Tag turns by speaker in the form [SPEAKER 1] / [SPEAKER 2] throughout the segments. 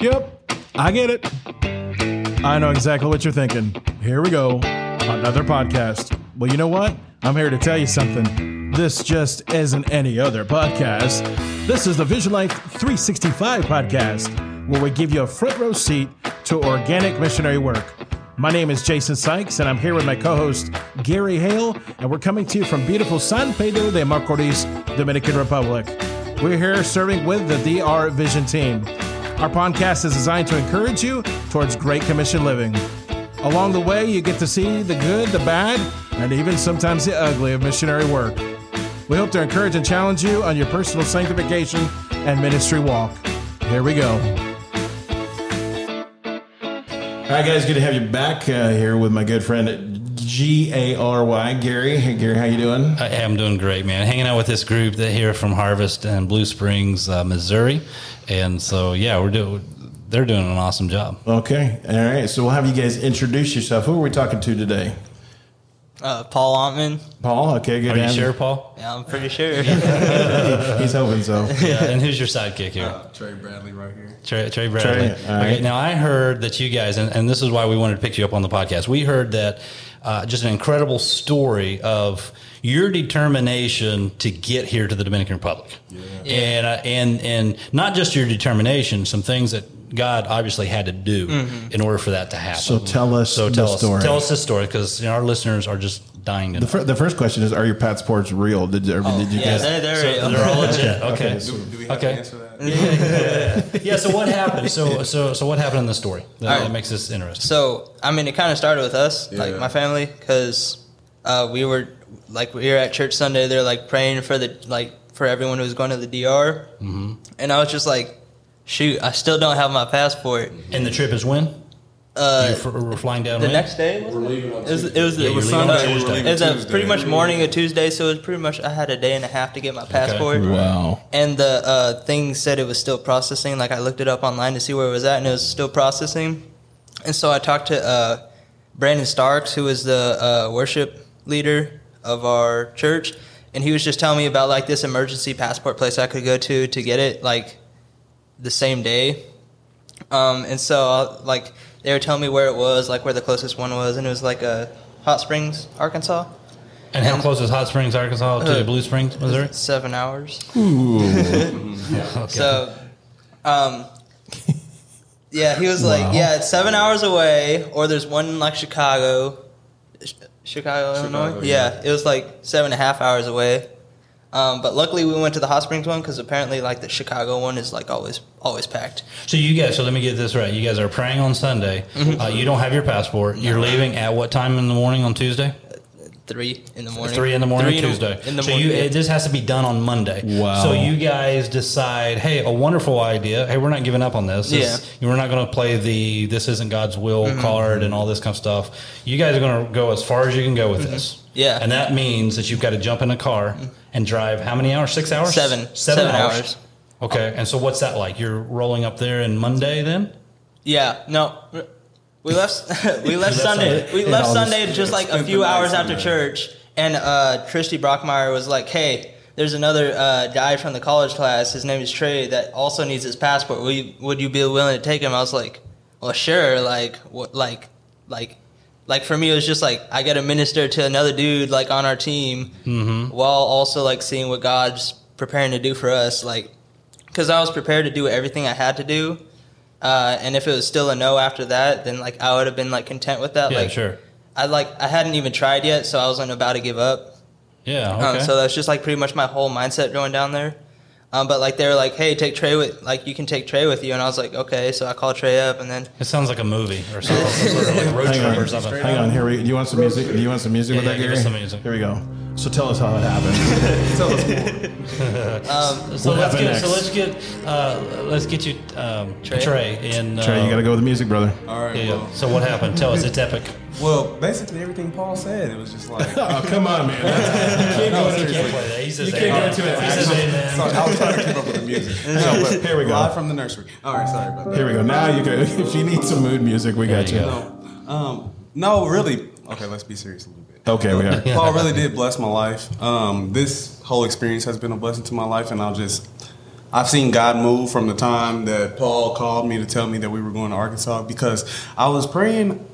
[SPEAKER 1] Yep, I get it. I know exactly what you're thinking. Here we go. Another podcast. Well, you know what? I'm here to tell you something. This just isn't any other podcast. This is the Vision Life 365 podcast, where we give you a front row seat to organic missionary work. My name is Jason Sykes, and I'm here with my co host, Gary Hale, and we're coming to you from beautiful San Pedro de Macorís, Dominican Republic. We're here serving with the DR Vision team. Our podcast is designed to encourage you towards Great Commission living. Along the way, you get to see the good, the bad, and even sometimes the ugly of missionary work. We hope to encourage and challenge you on your personal sanctification and ministry walk. Here we go. All right, guys, good to have you back uh, here with my good friend G A R Y Gary. Hey, Gary, how you doing?
[SPEAKER 2] I am doing great, man. Hanging out with this group that here from Harvest and Blue Springs, uh, Missouri, and so yeah, we're doing. They're doing an awesome job.
[SPEAKER 1] Okay, all right. So we'll have you guys introduce yourself. Who are we talking to today?
[SPEAKER 3] Uh, Paul Ontman.
[SPEAKER 1] Paul. Okay, good.
[SPEAKER 2] Are you
[SPEAKER 1] have
[SPEAKER 2] sure, Paul?
[SPEAKER 3] Yeah, I'm pretty sure.
[SPEAKER 1] He's hoping so.
[SPEAKER 2] Yeah. And who's your sidekick here?
[SPEAKER 4] Uh, Trey Bradley right here.
[SPEAKER 2] Trey, Trey Bradley.
[SPEAKER 1] Trey, all
[SPEAKER 2] okay, now I heard that you guys, and, and this is why we wanted to pick you up on the podcast. We heard that uh, just an incredible story of your determination to get here to the Dominican Republic, and uh, and and not just your determination, some things that God obviously had to do in order for that to happen.
[SPEAKER 1] So tell us
[SPEAKER 2] so
[SPEAKER 1] the
[SPEAKER 2] tell us,
[SPEAKER 1] story.
[SPEAKER 2] Tell us this story because you know, our listeners are just dying to
[SPEAKER 1] The, fir- the first question is: Are your passports real? Did, or did you
[SPEAKER 3] yeah,
[SPEAKER 1] guys?
[SPEAKER 3] they're, they're,
[SPEAKER 2] So they're all legit. Okay.
[SPEAKER 4] Do, do we have
[SPEAKER 2] Okay.
[SPEAKER 4] to answer that?
[SPEAKER 2] Yeah. Yeah. So what happened? So so so what happened in the story that,
[SPEAKER 3] All right.
[SPEAKER 2] that makes this interesting?
[SPEAKER 3] So, I mean, it kind of started with us, like my family, because uh, we were like we were at church Sunday. They're like praying for the like for everyone who's going to the DR, mm-hmm. and I was just like, shoot, I still don't have my passport.
[SPEAKER 2] And the trip is when?
[SPEAKER 3] Uh,
[SPEAKER 2] you fr- were flying down
[SPEAKER 3] the
[SPEAKER 2] when?
[SPEAKER 3] next day,
[SPEAKER 4] We're leaving on
[SPEAKER 3] it was
[SPEAKER 4] Tuesday.
[SPEAKER 3] it was,
[SPEAKER 2] Yeah,
[SPEAKER 3] it was
[SPEAKER 2] you're leaving on
[SPEAKER 3] Sunday.
[SPEAKER 2] Tuesday.
[SPEAKER 3] It was a
[SPEAKER 4] Tuesday.
[SPEAKER 3] pretty much morning of Tuesday, so it was pretty much I had a day and a half to get my passport.
[SPEAKER 1] Wow.
[SPEAKER 3] and the uh, thing said it was still processing. Like I looked it up online to see where it was at, and it was still processing. And so I talked to uh, Brandon Starks, who is the uh, worship leader of our church, and he was just telling me about like this emergency passport place I could go to to get it like the same day. Um, and so uh, like they were telling me where it was, like where the closest one was, and it was like uh, Hot Springs, Arkansas.
[SPEAKER 2] And how close is Hot Springs, Arkansas, to
[SPEAKER 3] Uh,
[SPEAKER 2] Blue Springs, Missouri?
[SPEAKER 3] Seven hours.
[SPEAKER 2] Okay.
[SPEAKER 3] So, um, yeah, he was like, yeah, it's seven hours away, or there's one in like Chicago, Ch- Chicago, Illinois.
[SPEAKER 4] Chicago,
[SPEAKER 3] Yeah.
[SPEAKER 4] yeah.
[SPEAKER 3] it was like seven and a half hours away. Um, but luckily, we went to the Hot Springs one because apparently, like the Chicago one is like always always packed.
[SPEAKER 2] so you guys, so let me get this right. You guys are praying on Sunday.
[SPEAKER 3] Mm-hmm.
[SPEAKER 2] Uh, you don't have your passport. You're leaving at what time in the morning on Tuesday?
[SPEAKER 3] Three in the morning.
[SPEAKER 2] Three in the morning
[SPEAKER 3] Three
[SPEAKER 2] Tuesday.
[SPEAKER 3] In the
[SPEAKER 2] so
[SPEAKER 3] morning.
[SPEAKER 2] you, it, this has to be done on Monday.
[SPEAKER 1] Wow.
[SPEAKER 2] So you guys decide, hey, a wonderful idea. Hey, we're not giving up on this. This- We're not going to play the "this isn't God's will"
[SPEAKER 3] Mm-hmm.
[SPEAKER 2] card and all this kind of stuff. You guys are going to go as far as you can go with this.
[SPEAKER 3] Yeah.
[SPEAKER 2] And that means that you've got to jump in a car and drive how many hours? Six hours?
[SPEAKER 3] Seven.
[SPEAKER 2] Seven,
[SPEAKER 3] Seven
[SPEAKER 2] hours.
[SPEAKER 3] hours.
[SPEAKER 2] Okay. And so what's that like? You're rolling up there in Monday then?
[SPEAKER 3] Yeah, no. We left we left Sunday. We left Sunday just like a few hours after church and uh Tristy Brockmeyer was like, "Hey, there's another uh, guy from the college class. His name is Trey that also needs his passport. Would you, would you be willing to take him?" I was like, "Well, sure." Like what like like like for me it was just like I got to minister to another dude like on our team while also like seeing what God's preparing to do for us like because I was prepared to do everything I had to do. Uh, and if it was still a no after that, then like I would have been like content with that.
[SPEAKER 2] Yeah,
[SPEAKER 3] like
[SPEAKER 2] sure.
[SPEAKER 3] I like I hadn't even tried yet, so I wasn't about to give up.
[SPEAKER 2] Yeah.
[SPEAKER 3] Um,
[SPEAKER 2] Okay.
[SPEAKER 3] so that's just like pretty much my whole mindset going down there. Um, but like they were like, "Hey, take Trey with like you can take Trey with you," and I was like, "Okay." So I called Trey up, and then
[SPEAKER 2] it sounds like a movie or something. some sort of like road
[SPEAKER 1] Hang
[SPEAKER 2] trip
[SPEAKER 1] on.
[SPEAKER 2] or something.
[SPEAKER 1] Hang on. Here we. Do you want some music? Do you want some music
[SPEAKER 2] Yeah,
[SPEAKER 1] with
[SPEAKER 2] yeah,
[SPEAKER 1] that,
[SPEAKER 2] give
[SPEAKER 1] Gary?
[SPEAKER 2] us some music.
[SPEAKER 1] Here we go. So tell us how it happened.
[SPEAKER 4] Tell us more.
[SPEAKER 3] um,
[SPEAKER 2] So
[SPEAKER 1] What
[SPEAKER 2] let's
[SPEAKER 1] happened
[SPEAKER 2] get so let's get uh, let's get you um, Trey.
[SPEAKER 3] Trey?
[SPEAKER 2] in. Uh,
[SPEAKER 1] Trey, you got to go with the music, brother.
[SPEAKER 4] All right.
[SPEAKER 2] Yeah.
[SPEAKER 4] Well,
[SPEAKER 2] So what happened? Tell us. It's epic.
[SPEAKER 4] Well, basically everything Paul said. It was just like.
[SPEAKER 1] Oh, come on, man. That's-
[SPEAKER 4] no,
[SPEAKER 2] He
[SPEAKER 4] seriously.
[SPEAKER 2] can't play that. He's just
[SPEAKER 1] You can't go into it.
[SPEAKER 2] He says amen.
[SPEAKER 4] Sorry, I was trying to keep up with the music. No, but
[SPEAKER 1] Here we go.
[SPEAKER 4] Live from the nursery. All right, sorry about that.
[SPEAKER 1] Here we go. Now you can. If you need some mood music, we got
[SPEAKER 2] you
[SPEAKER 1] you.
[SPEAKER 2] go.
[SPEAKER 4] No, um, no, really. Okay, let's be serious a little bit.
[SPEAKER 1] Okay, we are.
[SPEAKER 4] Paul really did bless my life. Um, this whole experience has been a blessing to my life, and I'll just I've seen God move from the time that Paul called me to tell me that we were going to Arkansas because I was praying.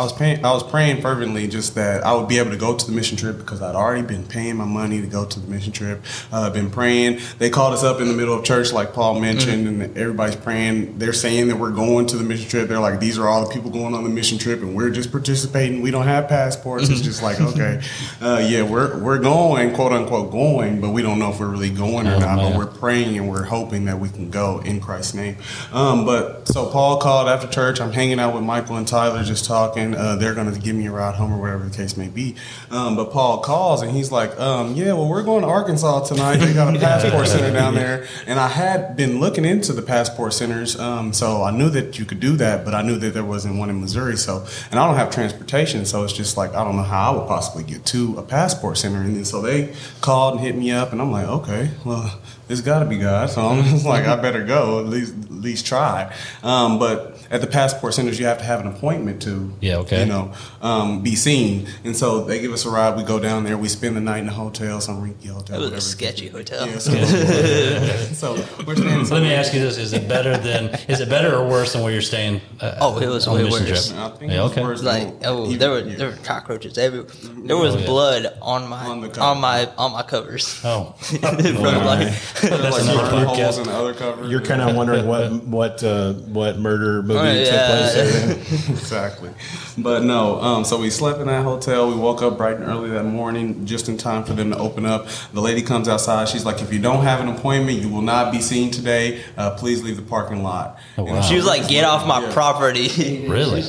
[SPEAKER 4] I was paying, I was praying fervently just that I would be able to go to the mission trip because I'd already been paying my money to go to the mission trip. Uh, I've been praying. They called us up in the middle of church, like Paul mentioned, and everybody's praying. They're saying that we're going to the mission trip. They're like, these are all the people going on the mission trip, and we're just participating. We don't have passports. It's just like, okay, uh, yeah, we're we're going, quote unquote, going, but we don't know if we're really going or
[SPEAKER 2] Oh,
[SPEAKER 4] not.
[SPEAKER 2] man.
[SPEAKER 4] But we're praying and we're hoping that we can go in Christ's name. Um, but so Paul called after church. I'm hanging out with Michael and Tyler, just talking. Uh, they're going to give me a ride home or whatever the case may be. Um, but Paul calls and he's like, um, "Yeah, well, we're going to Arkansas tonight. They got a passport center down there." And I had been looking into the passport centers, um, so I knew that you could do that, but I knew that there wasn't one in Missouri. So, and I don't have transportation, so it's just like I don't know how I would possibly get to a passport center. And then so they called and hit me up, and I'm like, okay, well, it's got to be God. So I'm just like, I better go at least, at least try. Um, but at the passport centers, you have to have an appointment to,
[SPEAKER 2] Yeah, okay.
[SPEAKER 4] you know, um, be seen. And so they give us a ride. We go down there. We spend the night in a hotel, some rinky hotel.
[SPEAKER 3] It was a sketchy hotel.
[SPEAKER 4] Yeah, sketchy. so we're staying.
[SPEAKER 2] Let me ask you this: Is it better than? Is it better or worse than where you're staying? Uh,
[SPEAKER 3] Oh, it was
[SPEAKER 2] on
[SPEAKER 3] way worse.
[SPEAKER 4] I think
[SPEAKER 2] Yeah,
[SPEAKER 4] it was
[SPEAKER 2] okay.
[SPEAKER 4] worse
[SPEAKER 3] Like
[SPEAKER 4] than
[SPEAKER 3] oh,
[SPEAKER 4] even-
[SPEAKER 3] there were
[SPEAKER 4] yeah.
[SPEAKER 3] there were cockroaches everywhere. There was
[SPEAKER 2] Oh, yeah.
[SPEAKER 3] blood on my
[SPEAKER 4] On
[SPEAKER 3] on,
[SPEAKER 4] the cover.
[SPEAKER 3] my on my covers.
[SPEAKER 2] Oh,
[SPEAKER 3] From, like,
[SPEAKER 2] that's
[SPEAKER 4] like
[SPEAKER 2] another
[SPEAKER 4] burn holes
[SPEAKER 2] podcast.
[SPEAKER 4] in the other cover.
[SPEAKER 1] You're kind of wondering what what uh, what murder movie
[SPEAKER 3] Oh,
[SPEAKER 1] took
[SPEAKER 3] yeah.
[SPEAKER 1] place
[SPEAKER 4] exactly. But no, um, so we slept in that hotel. We woke up bright and early that morning, just in time for them to open up. The lady comes outside. She's like, "If you don't have an appointment, you will not be seen today. Uh, please leave the parking lot."
[SPEAKER 2] Oh, wow.
[SPEAKER 3] she was like, "Get off my
[SPEAKER 4] Yeah.
[SPEAKER 3] property."
[SPEAKER 2] Really?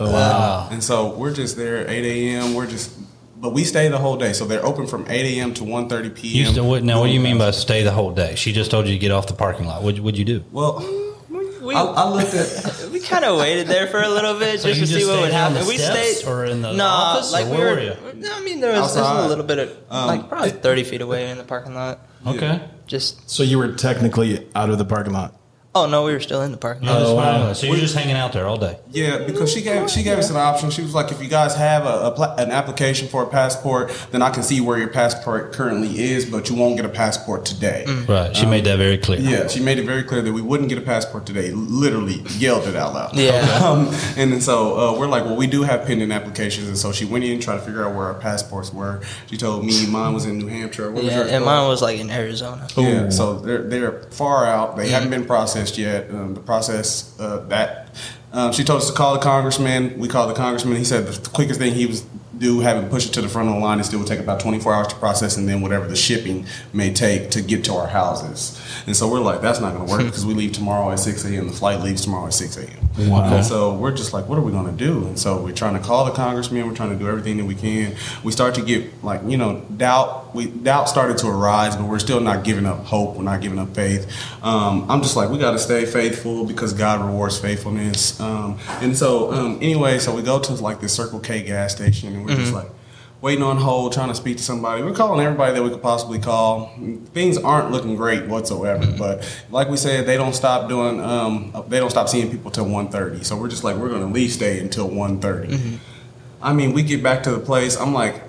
[SPEAKER 1] Oh, wow.
[SPEAKER 4] And so we're just there at 8 a.m. We're just, but we stay the whole day. So they're open from 8 a.m. to 1.30
[SPEAKER 2] You
[SPEAKER 4] p.m.
[SPEAKER 2] still, what, now, what do you mean by stay the whole day? She just told you to get off the parking lot. What would you do?
[SPEAKER 4] Well,
[SPEAKER 3] we,
[SPEAKER 4] I, I looked at.
[SPEAKER 3] we kind of waited there for a little bit
[SPEAKER 2] So
[SPEAKER 3] just
[SPEAKER 2] you
[SPEAKER 3] to see what would happen.
[SPEAKER 2] the
[SPEAKER 3] we
[SPEAKER 2] steps
[SPEAKER 3] stayed
[SPEAKER 2] or in the
[SPEAKER 3] no,
[SPEAKER 2] office,
[SPEAKER 3] like
[SPEAKER 2] or
[SPEAKER 3] we were.
[SPEAKER 2] were you?
[SPEAKER 3] No, I mean there was, there was a little bit of
[SPEAKER 4] Um,
[SPEAKER 3] like probably thirty feet away in the parking lot.
[SPEAKER 2] Okay.
[SPEAKER 3] Just
[SPEAKER 1] So you were technically out of the parking lot.
[SPEAKER 3] Oh no, we were still in the parking
[SPEAKER 2] Yeah,
[SPEAKER 3] lot.
[SPEAKER 1] Oh,
[SPEAKER 2] fine.
[SPEAKER 1] wow.
[SPEAKER 2] So you're just hanging out there all day.
[SPEAKER 4] Yeah, because she gave she gave us an option. She was like, if you guys have a, a pla- an application for a passport, then I can see where your passport currently is, but you won't get a passport today.
[SPEAKER 2] Right. She made that very clear.
[SPEAKER 4] Yeah, she made it very clear that we wouldn't get a passport today. Literally yelled it out loud.
[SPEAKER 3] Yeah.
[SPEAKER 4] Um, and then so uh, we're like, well, we do have pending applications, and so she went in and tried to figure out where our passports were. She told me mine was in New Hampshire. What was
[SPEAKER 3] Yeah,
[SPEAKER 4] yours,
[SPEAKER 3] and
[SPEAKER 4] Paul?
[SPEAKER 3] mine was like in Arizona.
[SPEAKER 4] Yeah, so they're they're far out. They haven't been processed yet. Um, the process uh, that um, she told us to call the congressman. We called the congressman. He said the quickest thing he was do having push it to the front of the line. It still would take about 24 hours to process, and then whatever the shipping may take to get to our houses. And so we're like, that's not going to work because we leave tomorrow at 6 a.m. The flight leaves tomorrow at 6 a.m.
[SPEAKER 1] Wow.
[SPEAKER 4] And so we're just like, what are we going to do? And so we're trying to call the congressman. We're trying to do everything that we can. We start to get like, you know, doubt. We doubt started to arise, but we're still not giving up hope. We're not giving up faith. Um, I'm just like, we got to stay faithful because God rewards faithfulness. Um, and so, um, anyway, so we go to like this Circle K gas station, and we're just mm-hmm. like waiting on hold, trying to speak to somebody. We're calling everybody that we could possibly call. Things aren't looking great whatsoever. Mm-hmm. But like we said, they don't stop doing. Um, they don't stop seeing people till 1.30. So we're just like we're going to at least stay until 1.30. Mm-hmm. I mean, we get back to the place. I'm like,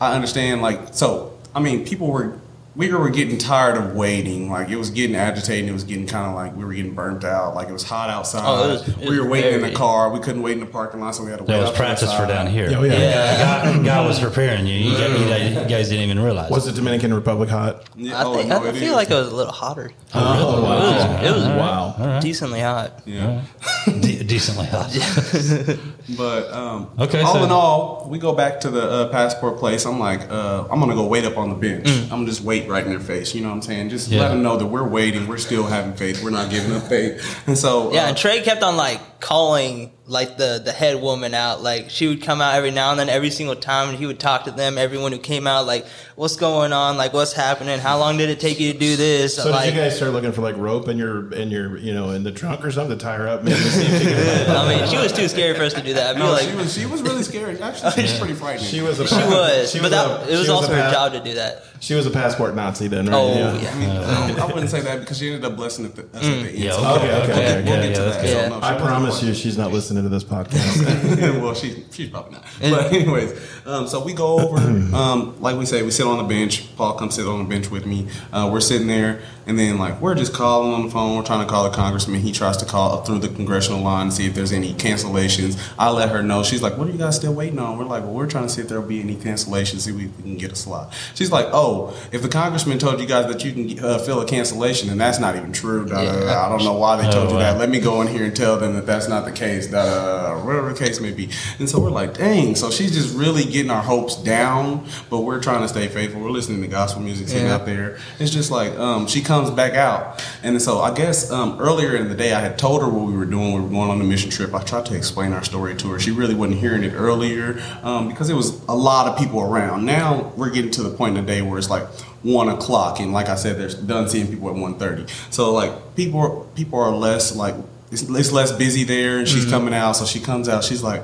[SPEAKER 4] I understand. Like, so I mean, people were. We were getting tired of waiting. Like it was getting agitating. It was getting kind of like we were getting burnt out. Like it was hot outside.
[SPEAKER 3] Oh, it was- it
[SPEAKER 4] we were
[SPEAKER 3] was
[SPEAKER 4] waiting in the car. We couldn't wait in the parking lot, so we had to wait.
[SPEAKER 2] That was
[SPEAKER 4] outside.
[SPEAKER 2] practice for down here.
[SPEAKER 1] Oh, yeah.
[SPEAKER 3] Yeah.
[SPEAKER 2] God, God was preparing you. You, guys, you you guys didn't even realize.
[SPEAKER 1] Was the Dominican Republic hot?
[SPEAKER 4] Yeah,
[SPEAKER 3] I
[SPEAKER 4] oh, no,
[SPEAKER 3] I feel
[SPEAKER 4] is.
[SPEAKER 3] like it was a little hotter.
[SPEAKER 1] Oh, wow.
[SPEAKER 3] It was
[SPEAKER 1] wow.
[SPEAKER 3] decently hot.
[SPEAKER 4] Yeah.
[SPEAKER 2] De- decently hot.
[SPEAKER 4] But um,
[SPEAKER 2] Okay,
[SPEAKER 4] all
[SPEAKER 2] so-
[SPEAKER 4] in all, we go back to the uh, passport place. I'm like, uh, I'm gonna go wait up on the bench. I'm just wait right in their face. You know what I'm saying? Just
[SPEAKER 2] Yeah.
[SPEAKER 4] let them know that we're waiting. We're still having faith. We're not giving up faith. And so,
[SPEAKER 3] Yeah,
[SPEAKER 4] uh,
[SPEAKER 3] and Trey kept on like calling like the the head woman out. Like she would come out every now and then, every single time, and he would talk to them. Everyone who came out, like, what's going on? Like, what's happening? How long did it take you to do this?
[SPEAKER 1] So
[SPEAKER 3] like,
[SPEAKER 1] did you guys start looking for like rope in your in your you know in the trunk or something to tie her up? Maybe see if you could-
[SPEAKER 3] I mean, she was too scared for us to do that. I feel
[SPEAKER 4] no,
[SPEAKER 3] like
[SPEAKER 4] she was she was really scary. Actually, she's pretty frightening.
[SPEAKER 1] she was a
[SPEAKER 3] she was,
[SPEAKER 1] she
[SPEAKER 3] but that
[SPEAKER 1] a-
[SPEAKER 3] it was also
[SPEAKER 1] a
[SPEAKER 3] her
[SPEAKER 1] pa-
[SPEAKER 3] job to do that.
[SPEAKER 1] She was a passport Nazi then, right?
[SPEAKER 3] Oh
[SPEAKER 4] I
[SPEAKER 3] yeah.
[SPEAKER 4] mean, um, I wouldn't say that because she ended up blessing at the, us at the end.
[SPEAKER 2] Yeah,
[SPEAKER 4] So
[SPEAKER 2] okay,
[SPEAKER 1] okay,
[SPEAKER 4] we'll,
[SPEAKER 1] okay,
[SPEAKER 4] we'll
[SPEAKER 2] yeah,
[SPEAKER 4] get
[SPEAKER 2] yeah,
[SPEAKER 4] to that.
[SPEAKER 3] Yeah.
[SPEAKER 4] So, no,
[SPEAKER 1] I promise you, she's not listening listening to this podcast.
[SPEAKER 4] well, she, she's probably not. But anyways, um, so we go over, um, like we say, we sit on the bench. Paul comes sit on the bench with me. Uh, we're sitting there, and then like we're just calling on the phone. We're trying to call the congressman. He tries to call up through the congressional line to see if there's any cancellations. I let her know. She's like, "What are you guys still waiting on?" We're like, "Well, we're trying to see if there'll be any cancellations. See if we, we can get a slot." She's like, "Oh, if the congressman told you guys that you can uh, fill a cancellation, and that's not even true. Da. I don't know why they told
[SPEAKER 2] Oh,
[SPEAKER 4] you
[SPEAKER 2] wow.
[SPEAKER 4] that. Let me go in here and tell them that that's not the case. Da, da, da, whatever the case may be." And so we're like, "Dang!" So she's just really getting our hopes down, but we're trying to stay faithful. We're listening to gospel music sitting
[SPEAKER 3] Yeah.
[SPEAKER 4] out there. It's just like um, she comes back out, and so I guess um, earlier in the day I had told her what we were doing. We were going on the mission trip. I tried to explain our story to her. She really wasn't hearing it earlier um, because it was a lot of people around. Now we're getting to the point in the day where it's like one o'clock, and like I said, there's done seeing people at 1.30. So like people people are less like it's, it's less busy there, and she's mm-hmm. coming out. So she comes out. She's like.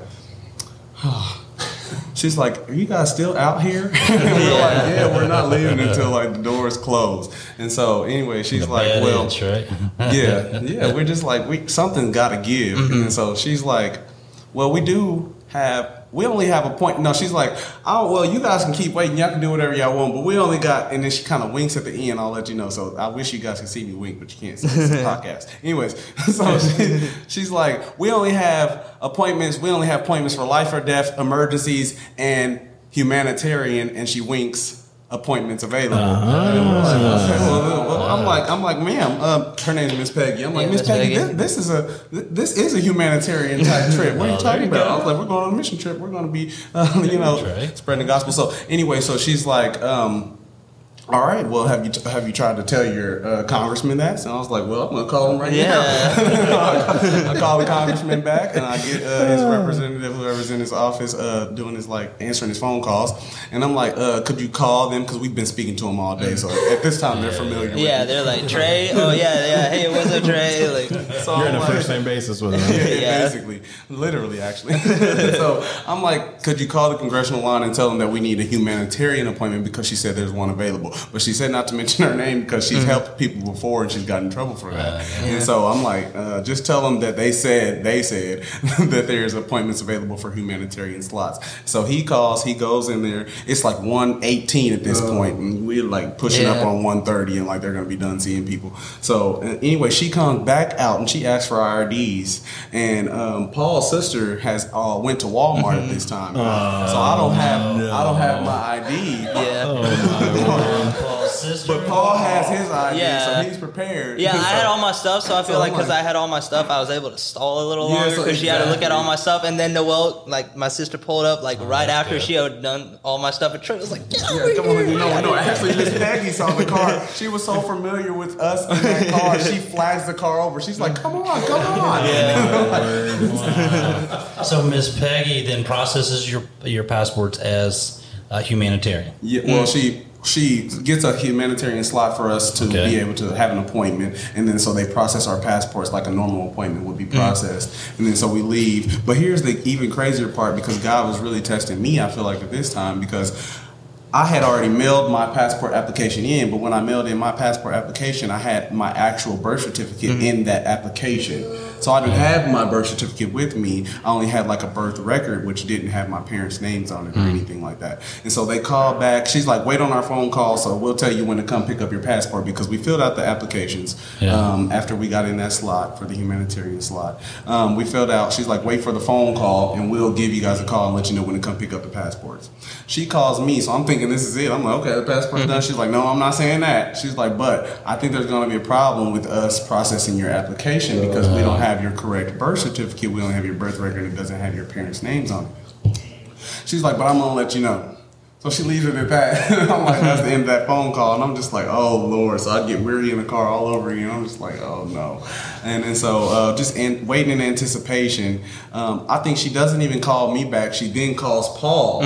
[SPEAKER 4] oh. She's like, "Are you guys still out here?" and we're like, "Yeah, we're not leaving until like the doors close." And so, anyway, she's
[SPEAKER 2] The
[SPEAKER 4] like, "Well,
[SPEAKER 2] itch, right?
[SPEAKER 4] yeah, yeah, we're just like we something's got to give." Mm-hmm. And so she's like, "Well, we do have." We only have a point. No, she's like, oh well, you guys can keep waiting. Y'all can do whatever y'all want, but we only got. And then she kind of winks at the end. I'll let you know. So I wish you guys could see me wink, but you can't. See a podcast. Anyways, so she, she's like, we only have appointments. We only have appointments for life or death, emergencies, and humanitarian. And she winks appointments available. And we're like, okay, well, well, I'm like, I'm like, ma'am. Uh, her name is Miss Peggy. I'm like,
[SPEAKER 3] Yeah,
[SPEAKER 4] Miss Peggy,
[SPEAKER 3] Peggy.
[SPEAKER 4] this, this is a this is a humanitarian type trip. What are
[SPEAKER 2] Oh,
[SPEAKER 4] you talking
[SPEAKER 2] you
[SPEAKER 4] about? I was like, we're going on a mission trip. We're going to be, uh, you know, spreading the gospel. So anyway, so she's like. um all right. Well, have you have you tried to tell your uh, congressman that? And I was like, well, I'm gonna call him right
[SPEAKER 3] Yeah.
[SPEAKER 4] now. I call the congressman back, and I get uh, his representative, whoever's in his office, uh, doing his like answering his phone calls, and I'm like, uh, could you call them because we've been speaking to them all day. So at this time, they're familiar. with
[SPEAKER 3] Yeah,
[SPEAKER 4] me.
[SPEAKER 3] they're like Trey. Oh yeah, yeah. Hey, what's up, Trey? Like,
[SPEAKER 4] So
[SPEAKER 1] You're
[SPEAKER 4] I'm
[SPEAKER 1] in a
[SPEAKER 4] like-
[SPEAKER 1] first name basis with
[SPEAKER 4] yeah.
[SPEAKER 3] Yeah.
[SPEAKER 4] basically, literally, actually. so I'm like, could you call the congressional line and tell them that we need a humanitarian appointment because she said there's one available, but she said not to mention her name because she's helped people before and she's gotten in trouble for that. And so I'm like, uh, just tell them that they said they said that there's appointments available for humanitarian slots. So he calls, he goes in there. It's like 118 at this point, and we're like pushing up on 130 and like they're gonna be done seeing people. So uh, anyway, she comes back out and she asks for IRDs, And um, Paul's sister has uh, went to Walmart at this time, so I don't have I don't have my ID.
[SPEAKER 3] yeah.
[SPEAKER 2] Sister.
[SPEAKER 4] But Paul has his ID,
[SPEAKER 3] Yeah.
[SPEAKER 4] so he's prepared.
[SPEAKER 3] Yeah, I had all my stuff, so I feel
[SPEAKER 4] So
[SPEAKER 3] like because
[SPEAKER 4] like-
[SPEAKER 3] I had all my stuff, I was able to stall a little
[SPEAKER 4] Yeah,
[SPEAKER 3] longer
[SPEAKER 4] so
[SPEAKER 3] because she had to look at all my stuff. And then Noel, like my sister, pulled up like oh,
[SPEAKER 2] right
[SPEAKER 3] after
[SPEAKER 2] good.
[SPEAKER 3] she had done all my stuff. And Trey was like, "Get
[SPEAKER 4] Yeah,
[SPEAKER 3] over
[SPEAKER 4] come on. No, no. Actually, Miss Peggy saw the car. She was so familiar with us in that car. She flags the car over. She's like, "Come on, come on." Yeah.
[SPEAKER 2] So Miss Peggy then processes your your passports as a humanitarian.
[SPEAKER 4] Yeah, well, she she gets a humanitarian slot for us to
[SPEAKER 2] Okay.
[SPEAKER 4] be able to have an appointment, and then so they process our passports like a normal appointment would be hmm. processed, and then so we leave. But here's the even crazier part because God was really testing me. I feel like at this time because. I had already mailed my passport application in, but when I mailed in my passport application, I had my actual birth certificate in that application. So I didn't have my birth certificate with me. I only had like a birth record, which didn't have my parents' names on it or anything like that. And so they called back. She's like, wait on our phone call, so we'll tell you when to come pick up your passport because we filled out the applications
[SPEAKER 2] Yeah.
[SPEAKER 4] um, after we got in that slot for the humanitarian slot. Um, we filled out, she's like, wait for the phone call and we'll give you guys a call and let you know when to come pick up the passports. She calls me, so I'm thinking this is it. I'm like, okay, the passport's done. She's like, no, I'm not saying that. She's like, but I think there's going to be a problem with us processing your application because we don't have your correct birth certificate. We don't have your birth record. It doesn't have your parents' names on it. She's like, but I'm gonna let you know. So she leaves it at that. I'm like, that's the end of that phone call, and I'm just like, oh lord. So I get weary in the car all over again. I'm just like, oh no. And and so uh, just in, waiting in anticipation. Um, I think she doesn't even call me back. She then calls Paul,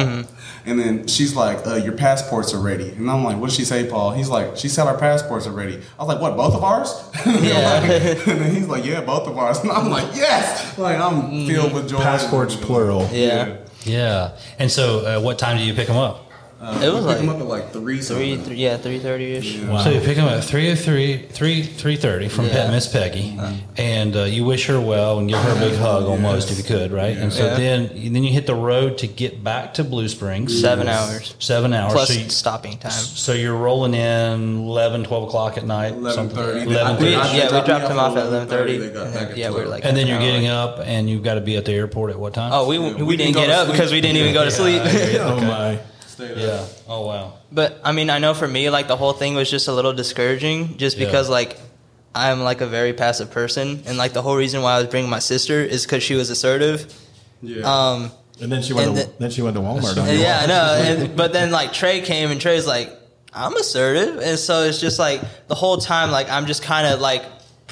[SPEAKER 4] and then she's like, uh, your passports are ready. And I'm like, what did she say, Paul? He's like, she said our passports are ready. I was like, what? Both of ours?
[SPEAKER 3] Yeah.
[SPEAKER 4] and then he's like, yeah, both of ours. And I'm like, yes. Like I'm filled with joy.
[SPEAKER 1] Passports plural.
[SPEAKER 3] Yeah.
[SPEAKER 2] Yeah. And so, uh, what time do you pick them up?
[SPEAKER 4] Uh,
[SPEAKER 3] It was
[SPEAKER 4] we picked him
[SPEAKER 3] like
[SPEAKER 4] up at like three.
[SPEAKER 3] three,
[SPEAKER 4] something.
[SPEAKER 3] three yeah, three thirty ish.
[SPEAKER 4] Yeah.
[SPEAKER 2] So you pick them up at 303, 3, 330 from
[SPEAKER 3] Yeah.
[SPEAKER 2] Pet Miss Peggy, and uh, you wish her well and give her a big hug almost if you could, right? And so
[SPEAKER 3] Yeah.
[SPEAKER 2] then then you hit the road to get back to Blue Springs.
[SPEAKER 3] Seven hours
[SPEAKER 2] Seven hours.
[SPEAKER 3] plus
[SPEAKER 2] so, you,
[SPEAKER 3] stopping time.
[SPEAKER 2] so you're rolling in 11, 12 o'clock at night.
[SPEAKER 4] Eleven
[SPEAKER 2] something-
[SPEAKER 4] thirty.
[SPEAKER 2] 11:30.
[SPEAKER 3] We,
[SPEAKER 4] They
[SPEAKER 3] yeah, we
[SPEAKER 4] dropped
[SPEAKER 3] dropped
[SPEAKER 4] me
[SPEAKER 3] him
[SPEAKER 4] off
[SPEAKER 3] off
[SPEAKER 4] at
[SPEAKER 3] at eleven thirty.
[SPEAKER 4] They got back at
[SPEAKER 3] Yeah, we were
[SPEAKER 4] 12.
[SPEAKER 3] like,
[SPEAKER 2] And then
[SPEAKER 3] half
[SPEAKER 2] you're
[SPEAKER 3] an hour
[SPEAKER 2] getting
[SPEAKER 3] late.
[SPEAKER 2] up and you've got to be at the airport at what time?
[SPEAKER 3] Oh, we,
[SPEAKER 4] Yeah,
[SPEAKER 3] we,
[SPEAKER 4] we
[SPEAKER 3] didn't
[SPEAKER 4] didn't
[SPEAKER 3] get up because we didn't even go to sleep.
[SPEAKER 1] Oh my.
[SPEAKER 4] Stay there.
[SPEAKER 2] yeah. Oh, wow.
[SPEAKER 3] But I mean, I know for me, like the whole thing was just a little discouraging, just
[SPEAKER 2] Yeah.
[SPEAKER 3] because like I'm like a very passive person, and like the whole reason why I was bringing my sister is because she was assertive.
[SPEAKER 4] Yeah.
[SPEAKER 3] Um,
[SPEAKER 1] And then she went. To,
[SPEAKER 3] the-
[SPEAKER 1] then she went to Walmart. on
[SPEAKER 3] and yeah, I know. But then like Trey came, and Trey's like, I'm assertive, and so it's just like the whole time, like I'm just kind of like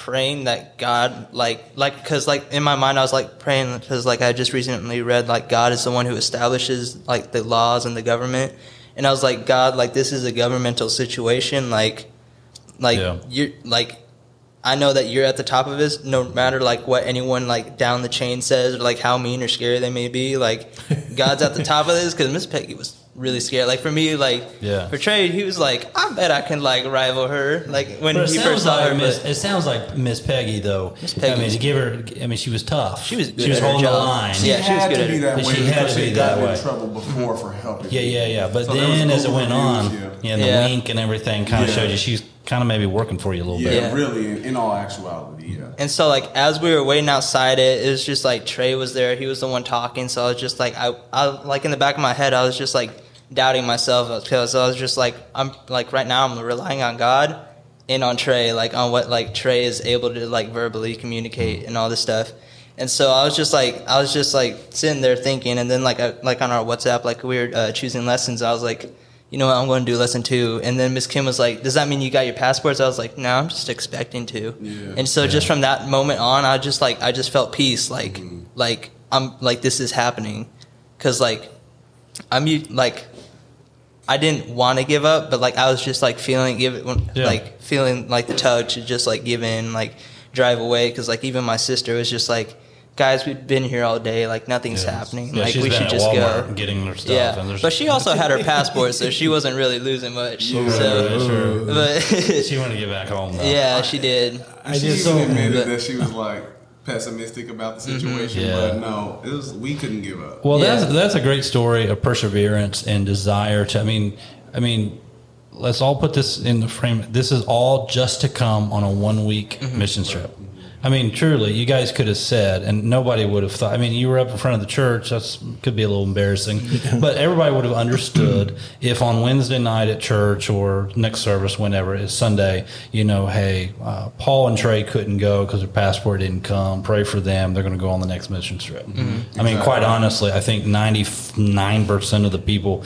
[SPEAKER 3] praying that God, like, like, because like in my mind, I was like praying because like I just recently read like God is the one who establishes like the laws and the government, and I was like, God, like this is a governmental situation, like, like
[SPEAKER 2] Yeah.
[SPEAKER 3] you're like. I know that you're at the top of this, no matter like what anyone like down the chain says, or like how mean or scary they may be. Like God's at the top of this because Miss Peggy was really scared. Like for me, like
[SPEAKER 2] Yeah.
[SPEAKER 3] for Trey, he was like, I bet I can like rival her. Like when he first saw
[SPEAKER 2] like
[SPEAKER 3] her,
[SPEAKER 2] Miss, it sounds like Miss Peggy though.
[SPEAKER 3] Miss
[SPEAKER 2] I mean, to give her, I mean, she was tough.
[SPEAKER 3] She was good
[SPEAKER 2] She was
[SPEAKER 3] at her
[SPEAKER 2] holding the
[SPEAKER 3] job.
[SPEAKER 2] line.
[SPEAKER 3] Yeah, she was
[SPEAKER 4] had
[SPEAKER 3] good
[SPEAKER 4] to
[SPEAKER 3] at
[SPEAKER 4] be
[SPEAKER 3] it.
[SPEAKER 4] that
[SPEAKER 2] She
[SPEAKER 4] way
[SPEAKER 2] had
[SPEAKER 4] because
[SPEAKER 2] to be
[SPEAKER 4] she
[SPEAKER 2] that
[SPEAKER 4] got
[SPEAKER 2] way.
[SPEAKER 4] in trouble before for helping.
[SPEAKER 2] Yeah, yeah, yeah. But
[SPEAKER 4] So
[SPEAKER 2] then as it went on,
[SPEAKER 4] yeah.
[SPEAKER 2] yeah, and the
[SPEAKER 3] Yeah.
[SPEAKER 2] wink and everything kind of
[SPEAKER 4] Yeah.
[SPEAKER 2] showed you she's kind of maybe working for you a little
[SPEAKER 4] Yeah,
[SPEAKER 2] bit.
[SPEAKER 3] Yeah.
[SPEAKER 4] really. In, in all actuality, yeah.
[SPEAKER 3] And so like as we were waiting outside it, it was just like Trey was there. He was the one talking. So I was just like I, I like in the back of my head, I was just like doubting myself because I was just like I'm like right now I'm relying on God and on Trey, like on what like Trey is able to like verbally communicate and all this stuff. And so I was just like I was just like sitting there thinking, and then like I, like on our WhatsApp, like we were uh, choosing lessons. I was like. You know what? I'm going to do lesson two, and then Miss Kim was like, "Does that mean you got your passports?" I was like, "No, I'm just expecting to."
[SPEAKER 4] Yeah.
[SPEAKER 3] And so just from that moment on, I just like I just felt peace, like mm-hmm. like I'm like this is happening, because like I'm like I didn't want to give up, but like I was just like feeling give it
[SPEAKER 2] Yeah.
[SPEAKER 3] like feeling like the tug to just like give in, like drive away, because like even my sister was just like, guys, we've been here all day, like nothing's
[SPEAKER 2] Yeah.
[SPEAKER 3] happening,
[SPEAKER 2] Yeah,
[SPEAKER 3] like we should just
[SPEAKER 2] Walmart
[SPEAKER 3] go.
[SPEAKER 2] getting her stuff.
[SPEAKER 3] Yeah,
[SPEAKER 2] and
[SPEAKER 3] but she also had her passport, so she wasn't really losing much.
[SPEAKER 2] Right,
[SPEAKER 3] So,
[SPEAKER 2] sure.
[SPEAKER 3] but
[SPEAKER 2] she wanted to get back home. Though.
[SPEAKER 3] yeah, she did.
[SPEAKER 1] I
[SPEAKER 4] she
[SPEAKER 1] just
[SPEAKER 4] even
[SPEAKER 1] don't-
[SPEAKER 4] admitted
[SPEAKER 3] but-
[SPEAKER 4] that she was like pessimistic about the situation,
[SPEAKER 2] Yeah.
[SPEAKER 4] but no, it was we couldn't give up.
[SPEAKER 2] Well,
[SPEAKER 3] Yeah.
[SPEAKER 2] that's that's a great story of perseverance and desire to. I mean, I mean, let's all put this in the frame. This is all just to come on a one week
[SPEAKER 3] Mm-hmm.
[SPEAKER 2] mission trip. I mean, truly, you guys could have said, and nobody would have thought. I mean, you were up in front of the church. That's could be a little embarrassing, but everybody would have understood if on Wednesday night at church or next service, whenever it's Sunday, you know, hey, uh, Paul and Trey couldn't go because their passport didn't come. Pray for them. They're going to go on the next mission trip. I mean, quite honestly, I think ninety nine percent of the people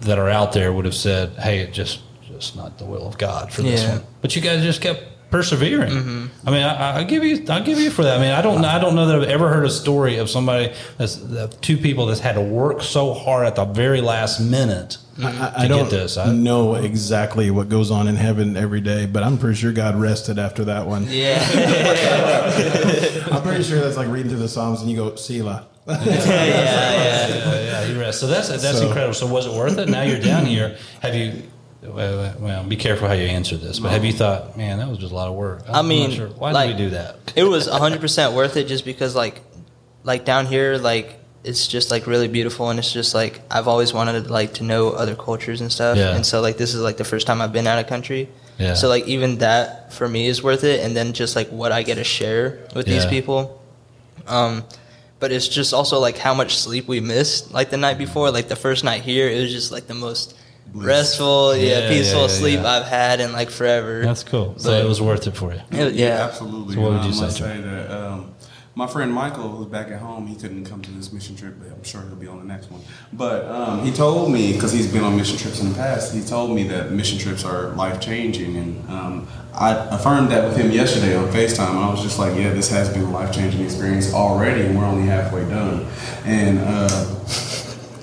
[SPEAKER 2] that are out there would have said, "Hey, it just just not the will of God for this
[SPEAKER 3] Yeah.
[SPEAKER 2] one." But you guys just kept persevering. Mm-hmm. I mean, I, I give you, I give you for that. I mean, I don't, I don't know that I've ever heard a story of somebody that's that two people that's had to work so hard at the very last minute
[SPEAKER 1] I,
[SPEAKER 2] to
[SPEAKER 1] I don't
[SPEAKER 2] get this. I,
[SPEAKER 1] know exactly what goes on in heaven every day, but I'm pretty sure God rested after that one.
[SPEAKER 3] Yeah.
[SPEAKER 1] I'm pretty sure that's like reading through the Psalms and you go, Selah.
[SPEAKER 3] yeah, yeah.
[SPEAKER 2] yeah, yeah, you rest. So that's that's
[SPEAKER 1] So-
[SPEAKER 2] incredible. So was it worth it? Now you're down here. Have you? Well, well, be careful how you answer this. But have you thought, man, that was just a lot of work? I'm
[SPEAKER 3] I mean,
[SPEAKER 2] not sure. why
[SPEAKER 3] like-
[SPEAKER 2] did we do that?
[SPEAKER 3] It was 100% worth it just because like like down here like it's just like really beautiful and it's just like I've always wanted like to know other cultures and stuff.
[SPEAKER 2] Yeah.
[SPEAKER 3] And so like this is like the first time I've been out of country.
[SPEAKER 2] Yeah.
[SPEAKER 3] So like even that for me is worth it and then just like what I get to share with these people. Um but it's just also like how much sleep we missed like the night before like the first night here it was just like the most
[SPEAKER 4] Bliss.
[SPEAKER 3] restful yeah,
[SPEAKER 2] Yeah,
[SPEAKER 3] peaceful
[SPEAKER 2] yeah, yeah,
[SPEAKER 3] sleep
[SPEAKER 2] yeah.
[SPEAKER 3] I've had in like forever.
[SPEAKER 2] That's cool. So
[SPEAKER 3] But-
[SPEAKER 2] it was worth it for you.
[SPEAKER 3] It- yeah.
[SPEAKER 4] absolutely.
[SPEAKER 2] So what would you
[SPEAKER 4] I
[SPEAKER 2] say,
[SPEAKER 4] say that um, my friend Michael, who's back at home, he couldn't come to this mission trip, but I'm sure he'll be on the next one. But um, he told me because he's been on mission trips in the past. He told me that mission trips are life changing, and um, I affirmed that with him yesterday on Facetime. I was just like, "Yeah, this has been a life changing experience already, and we're only halfway done." And uh,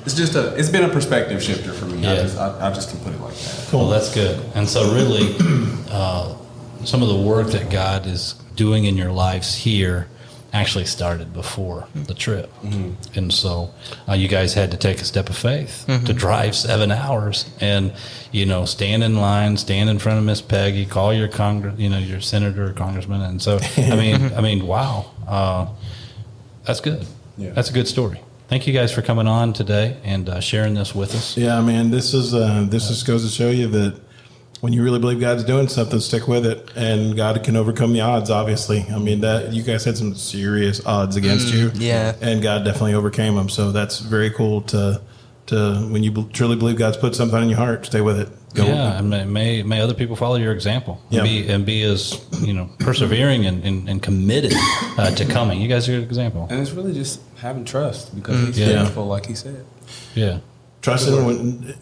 [SPEAKER 4] it's just a, it's been a perspective shifter for me. I,
[SPEAKER 2] Yeah.
[SPEAKER 4] just, I, I just can put it like that.
[SPEAKER 2] Well, that's good. And so, really, uh, some of the work that God is doing in your lives here actually started before the trip. And so uh, you guys had to take a step of faith to drive seven hours and, you know, stand in line, stand in front of Miss Peggy, call your congress, you know, your senator or congressman. And so, I mean, I mean, wow, uh, that's good.
[SPEAKER 4] Yeah.
[SPEAKER 2] That's a good story. Thank you guys for coming on today and uh, sharing this with us.
[SPEAKER 1] Yeah, man, this is uh, this just goes to show you that when you really believe God's doing something, stick with it, and God can overcome the odds. Obviously, I mean that you guys had some serious odds against you,
[SPEAKER 3] yeah.
[SPEAKER 1] and God definitely overcame them. So that's very cool to to when you bel- truly believe God's put something in your heart, stay with it. Go.
[SPEAKER 2] Yeah, and may, may may other people follow your example
[SPEAKER 1] Yeah.
[SPEAKER 2] and be and be as you know persevering and, and, and committed uh, to coming. You guys are an example.
[SPEAKER 4] And it's really just having trust because he's
[SPEAKER 2] Yeah.
[SPEAKER 4] faithful, like he said.
[SPEAKER 2] Yeah,
[SPEAKER 1] Trust it when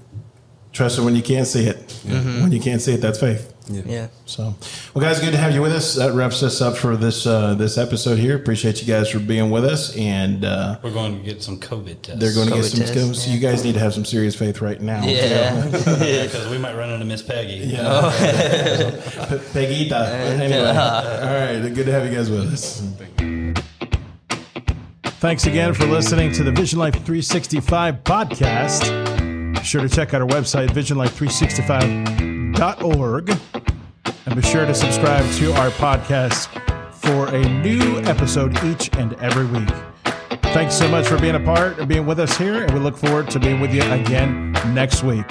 [SPEAKER 1] trust it when you can't see it. When you can't see it, that's faith.
[SPEAKER 3] Yeah.
[SPEAKER 1] So, well, guys, good to have you with us. That wraps us up for this uh, this episode here. Appreciate you guys for being with us, and uh,
[SPEAKER 2] we're going to get some COVID tests.
[SPEAKER 1] they're going to get
[SPEAKER 3] COVID
[SPEAKER 1] some
[SPEAKER 3] test,
[SPEAKER 1] skills. So you guys need to have some serious faith right now.
[SPEAKER 3] Yeah.
[SPEAKER 2] because we might run into Miss Peggy.
[SPEAKER 1] Yeah. Pegita. Anyway, all right. Good to have you guys with us. Thanks again for listening to the Vision Life 365 podcast. Be sure to check out our website, visionlife365.org. And be sure to subscribe to our podcast for a new episode each and every week. Thanks so much for being a part and being with us here, and we look forward to being with you again next week.